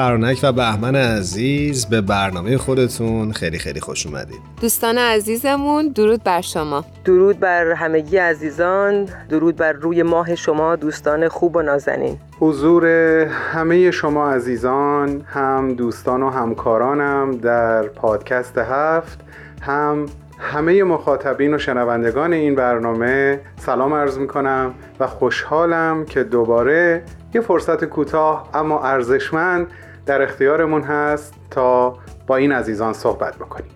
فرانک و بهمن عزیز به برنامه خودتون خیلی خیلی خوش اومدید. دوستان عزیزمون درود بر شما. درود بر همگی عزیزان درود بر روی ماه شما دوستان خوب و نازنین. حضور همه شما عزیزان هم دوستان و همکارانم در پادکست هفت هم همه مخاطبین و شنوندگان این برنامه. سلام عرض می کنم و خوشحالم که دوباره یه فرصت کوتاه اما ارزشمند در اختیارمون هست تا با این عزیزان صحبت بکنیم.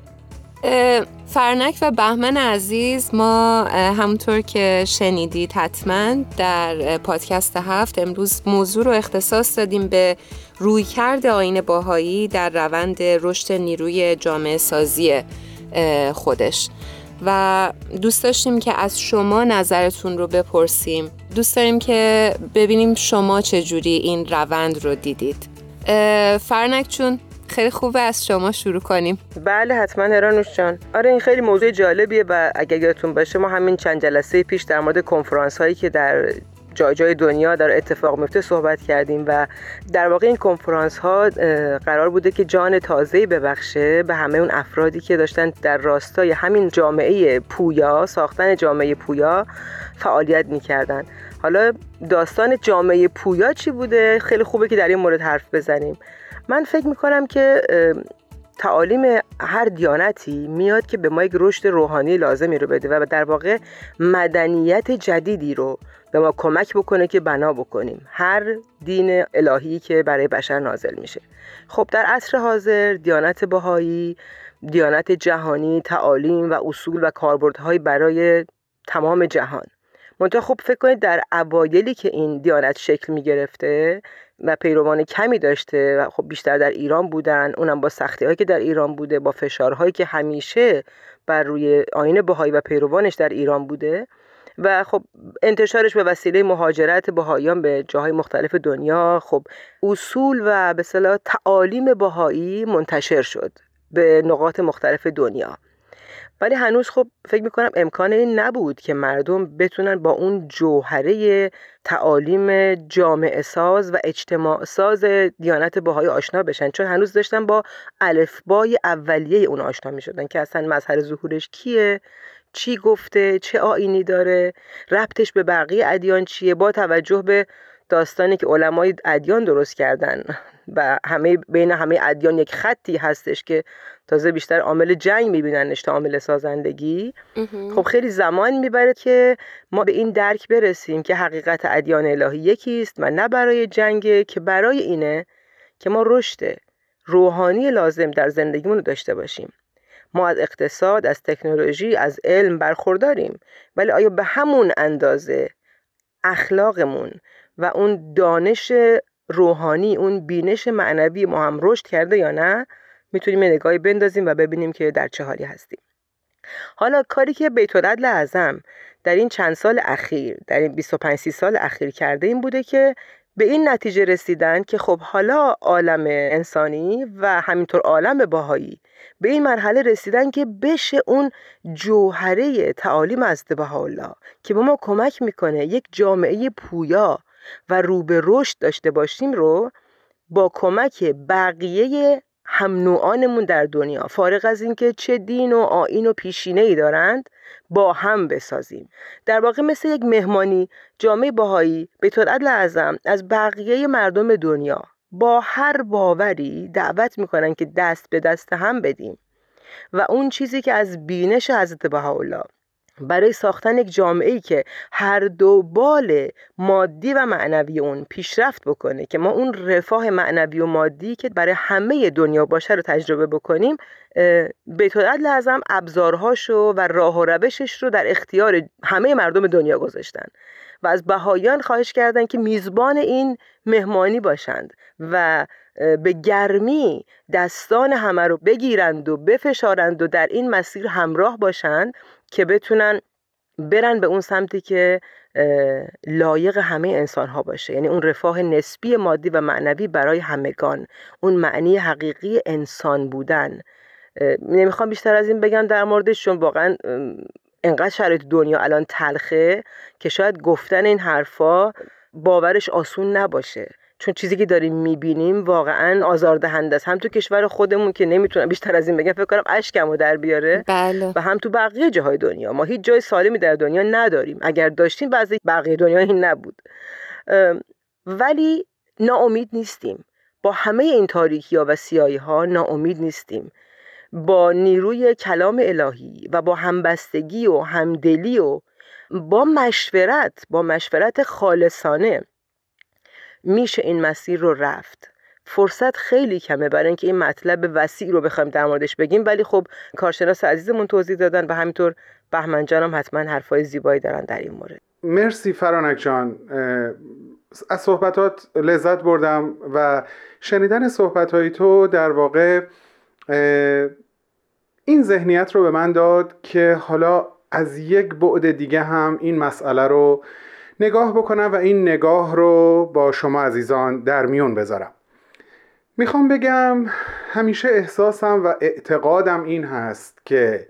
فرنک و بهمن عزیز ما همونطور که شنیدید حتما در پادکست هفت امروز موضوع رو اختصاص دادیم به رویکرد آین باهایی در روند رشد نیروی جامعه سازی خودش. و دوست داشتیم که از شما نظرتون رو بپرسیم. دوست داریم که ببینیم شما چجوری این روند رو دیدید. فرنک چون خیلی خوبه از شما شروع کنیم. بله حتما هرانوش جان. آره این خیلی موضوع جالبیه و اگر یادتون باشه ما همین چند جلسه پیش در مورد کنفرانس هایی که در جای جای دنیا در اتفاق میفته صحبت کردیم و در واقع این کنفرانس ها قرار بوده که جان تازه ببخشه به همه اون افرادی که داشتن در راستای همین جامعه پویا ساختن جامعه پویا فعالیت می‌کردن. حالا داستان جامعه پویا چی بوده؟ خیلی خوبه که در این مورد حرف بزنیم. من فکر می‌کنم که تعالیم هر دیانتی میاد که به ما یک رشد روحانی لازمی رو بده و در واقع مدنیت جدیدی رو به ما کمک بکنه که بنا بکنیم. هر دین الهی که برای بشر نازل میشه. خب در عصر حاضر دیانت بهایی دیانت جهانی تعالیم و اصول و کاربردهای برای تمام جهان. منتها خب فکر کنید در اوایلی که این دیانت شکل می گرفته و پیروان کمی داشته و خب بیشتر در ایران بودن اونم با سختی هایی که در ایران بوده با فشارهایی که همیشه بر روی آین بهایی و پیروانش در ایران بوده و خب انتشارش به وسیله مهاجرت بهاییان به جاهای مختلف دنیا. خب اصول و به صلاح تعالیم بهایی منتشر شد به نقاط مختلف دنیا. ولی هنوز خب فکر می‌کنم امکان این نبود که مردم بتونن با اون جوهره تعالیم جامعه ساز و اجتماع ساز دیانت باهای آشنا بشن. چون هنوز داشتن با الفبای اولیه اون آشنا می‌شدن که اصلا مظهر ظهورش کیه؟ چی گفته چه آینی داره ربطش به بقیه ادیان چیه؟ با توجه به داستانی که علمای ادیان درست کردن و همه بین همه ادیان یک خطی هستش که تازه بیشتر عامل جنگ میبیننش تا عامل سازندگی. خب خیلی زمان می‌بره که ما به این درک برسیم که حقیقت ادیان الهی یکی است و نه برای جنگ که برای اینه که ما رشد روحانی لازم در زندگیمون رو داشته باشیم. ما از اقتصاد از تکنولوژی از علم برخورداریم. ولی آیا به همون اندازه اخلاقمون و اون دانش روحانی اون بینش معنوی ما هم رشد کرده یا نه؟ می‌تونیم یه نگاهی بندازیم و ببینیم که در چه حالی هستیم. حالا کاری که بیت العدل اعظم در این چند سال اخیر در این 25 30 سال اخیر کرده این بوده که به این نتیجه رسیدن که خب حالا عالم انسانی و همینطور عالم باهایی به این مرحله رسیدن که بشه اون جوهره تعالیم از بهاءالله که به ما کمک می‌کنه یک جامعه پویا و رو به رشد داشته باشیم رو با کمک بقیه هم نوعانمون در دنیا. فارغ از اینکه چه دین و آین و پیشینه ای دارند با هم بسازیم. در واقع مثل یک مهمانی جامعه باهایی به طور عدل اعظم از بقیه مردم دنیا با هر باوری دعوت می‌کنن که دست به دست هم بدیم. و اون چیزی که از بینش حضرت بهاءالله برای ساختن یک جامعه ای که هر دو بال مادی و معنوی اون پیشرفت بکنه که ما اون رفاه معنوی و مادی که برای همه دنیا باشه رو تجربه بکنیم بیت العدل اعظم ابزارهاشو و راه و روشش رو در اختیار همه مردم دنیا گذاشتن و از بهایان خواهش کردن که میزبان این مهمانی باشند و به گرمی دستان همه رو بگیرند و بفشارند و در این مسیر همراه باشند که بتونن برن به اون سمتی که لایق همه انسان ها باشه. یعنی اون رفاه نسبی مادی و معنوی برای همگان. اون معنی حقیقی انسان بودن. نمی‌خوام بیشتر از این بگم در موردش چون واقعا انقدر شرایط دنیا الان تلخه که شاید گفتن این حرفا باورش آسون نباشه. چون چیزی که داریم می‌بینیم واقعا آزاردهنده است. هم تو کشور خودمون که نمی‌تونم بیشتر از این بگم فکر کنم اشکمو در بیاره. بله. و هم تو بقیه جاهای دنیا. ما هیچ جای سالمی در دنیا نداریم. اگر داشتیم بعضی بقیه دنیا این نبود. ولی ناامید نیستیم. با همه این تاریکی ها و سیایی ها ناامید نیستیم. با نیروی کلام الهی و با همبستگی و همدلی و با مشورت با مشورت خالصانه. میشه این مسیر رو رفت. فرصت خیلی کمه برای اینکه این مطلب وسیع رو بخوایم در موردش بگیم ولی خب کارشناس عزیزمون توضیح دادن و همینطور بهمن جانم حتما حرفای زیبایی دارن در این مورد. مرسی فرانک جان. از صحبتات لذت بردم و شنیدن صحبت تو در واقع این ذهنیت رو به من داد که حالا از یک بعد دیگه هم این مسئله رو نگاه بکنم و این نگاه رو با شما عزیزان در میون بذارم. می‌خوام بگم همیشه احساسم و اعتقادم این هست که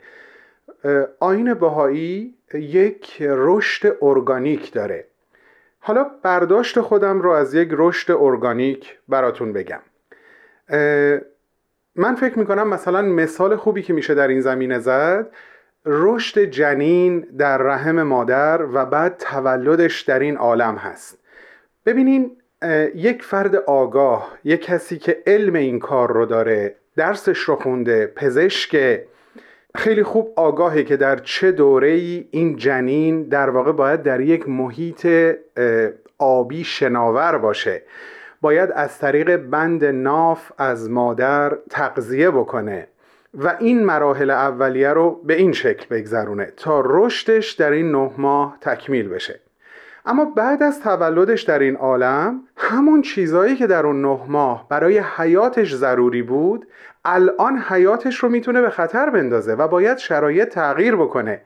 آین بهایی یک رشد ارگانیک داره. حالا برداشت خودم رو از یک رشد ارگانیک براتون بگم. من فکر می‌کنم مثلا مثال خوبی که میشه در این زمینه زد رشد جنین در رحم مادر و بعد تولدش در این عالم هست. ببینین یک فرد آگاه یک کسی که علم این کار رو داره درسش رو خونده پزشک خیلی خوب آگاهه که در چه دوره ای این جنین در واقع باید در یک محیط آبی شناور باشه. باید از طریق بند ناف از مادر تغذیه بکنه. و این مراحل اولیه رو به این شکل بگذرونه تا رشدش در این نه ماه تکمیل بشه. اما بعد از تولدش در این عالم همون چیزهایی که در اون نه ماه برای حیاتش ضروری بود الان حیاتش رو می‌تونه به خطر بندازه و باید شرایط تغییر بکنه.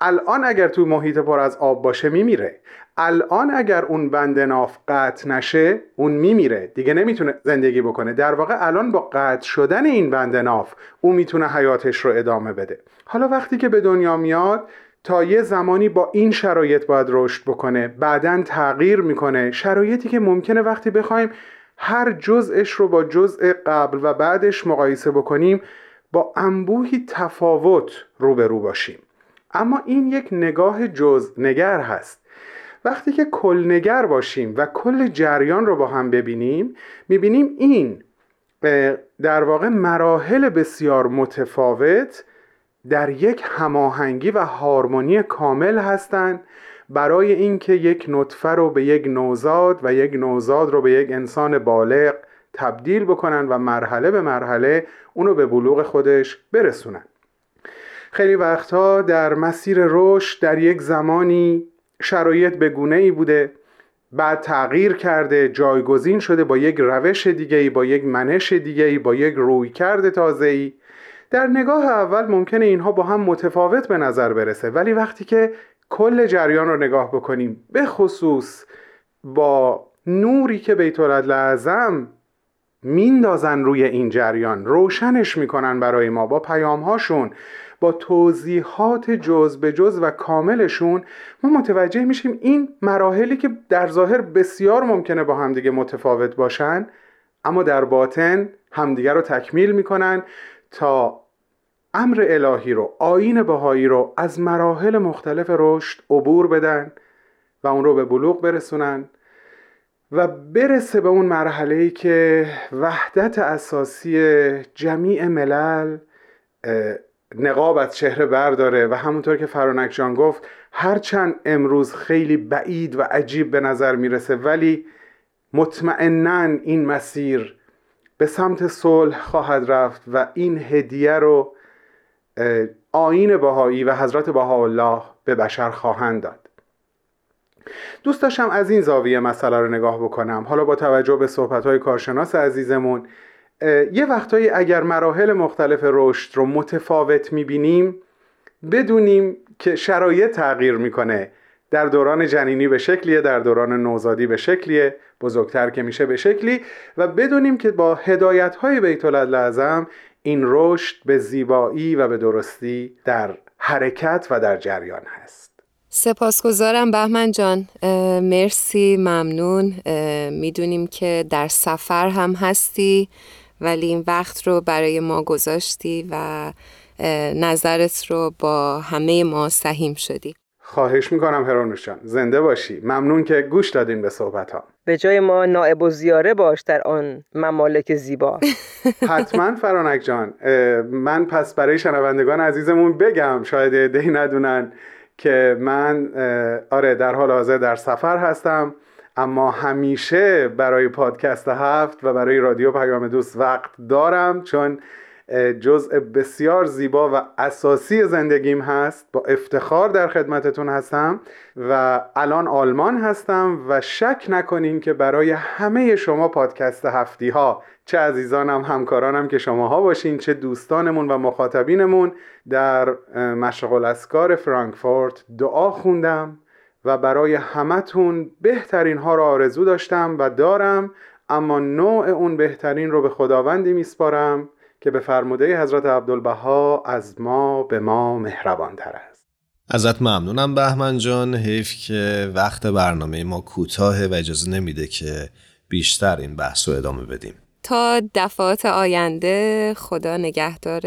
الان اگر تو محیط پر از آب باشه میمیره. الان اگر اون بند ناف قطع نشه اون میمیره. دیگه نمی‌تونه زندگی بکنه. در واقع الان با قطع شدن این بند ناف اون می‌تونه حیاتش رو ادامه بده. حالا وقتی که به دنیا میاد تا یه زمانی با این شرایط باید رشد بکنه. بعدا تغییر می‌کنه. شرایطی که ممکنه وقتی بخوایم هر جزءش رو با جزء قبل و بعدش مقایسه بکنیم با انبوهی تفاوت روبرو باشیم. اما این یک نگاه جز نگر هست. وقتی که کلنگر باشیم و کل جریان رو با هم ببینیم می‌بینیم این در واقع مراحل بسیار متفاوت در یک هماهنگی و هارمونی کامل هستند برای اینکه یک نطفه رو به یک نوزاد و یک نوزاد رو به یک انسان بالغ تبدیل بکنن و مرحله به مرحله اونو به بلوغ خودش برسونن. خیلی وقتها در مسیر رشد در یک زمانی شرایط به گونه ای بوده بعد تغییر کرده جایگزین شده با یک روش دیگه ای با یک منش دیگه ای با یک روی کرده تازه ای در نگاه اول ممکنه اینها با هم متفاوت به نظر برسه ولی وقتی که کل جریان رو نگاه بکنیم به خصوص با نوری که بیت لعظم میندازن روی این جریان. روشنش می‌کنن برای ما با پیامهاشون با توضیحات جز به جز و کاملشون. ما متوجه میشیم این مراحلی که در ظاهر بسیار ممکنه با همدیگه متفاوت باشن اما در باطن همدیگه رو تکمیل می‌کنن تا امر الهی رو آین بهایی رو از مراحل مختلف رشد عبور بدن و اون رو به بلوغ برسونن. و برسه به اون مرحله ای که وحدت اساسی جمیع ملل نقاب از چهره برداره و همونطور که فرانک جان گفت هرچند امروز خیلی بعید و عجیب به نظر می‌رسه ولی مطمئنا این مسیر به سمت صلح خواهد رفت و این هدیه رو آین بهایی و حضرت بهاءالله به بشر خواهند داد. دوست داشتم از این زاویه مسئله رو نگاه بکنم. حالا با توجه به صحبت های کارشناس عزیزمون یه وقتایی اگر مراحل مختلف رشد رو متفاوت می‌بینیم بدونیم که شرایط تغییر می‌کنه. در دوران جنینی به شکلیه در دوران نوزادی به شکلیه بزرگتر که میشه به شکلی و بدونیم که با هدایت های بیت لازم این رشد به زیبایی و به درستی در حرکت و در جریان هست. سپاسگزارم بهمن جان. مرسی ممنون. می‌دونیم که در سفر هم هستی ولی این وقت رو برای ما گذاشتی و نظرت رو با همه ما سهیم شدی. خواهش می‌کنم هرانوش جان. زنده باشی. ممنون که گوش دادین به صحبت ها به جای ما نائب و زیاره باش در آن ممالک زیبا. حتما فرانک جان. من پس برای شنوندگان عزیزمون بگم شاید دی ندونن. که من آره در حال حاضر در سفر هستم اما همیشه برای پادکست هفت و برای رادیو پیام دوست وقت دارم چون جزء بسیار زیبا و اساسی زندگیم هست. با افتخار در خدمتتون هستم و الان آلمان هستم و شک نکنین که برای همه شما پادکست هفتی ها چه عزیزانم همکارانم که شماها باشین چه دوستانمون و مخاطبینمون. در مشغل الاسکار فرانکفورت دعا خوندم و برای همتون بهترین ها رو آرزو داشتم و دارم اما نوع اون بهترین رو به خداوندی میسپارم. که به فرموده حضرت عبدالبها از ما به ما مهربان تر است. ازت ممنونم بهمن جان. حیف که وقت برنامه ما کوتاه و اجازه نمیده که بیشتر این بحث رو ادامه بدیم. تا دفعات آینده خدا نگهدار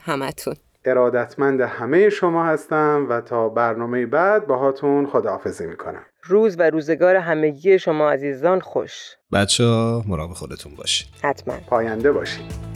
همتون. ارادتمند همه شما هستم و تا برنامه بعد باهاتون خداحافظی می‌کنم. روز و روزگار همگی شما عزیزان خوش. بچه ها مراقب خودتون باشید حتما. پاینده باشید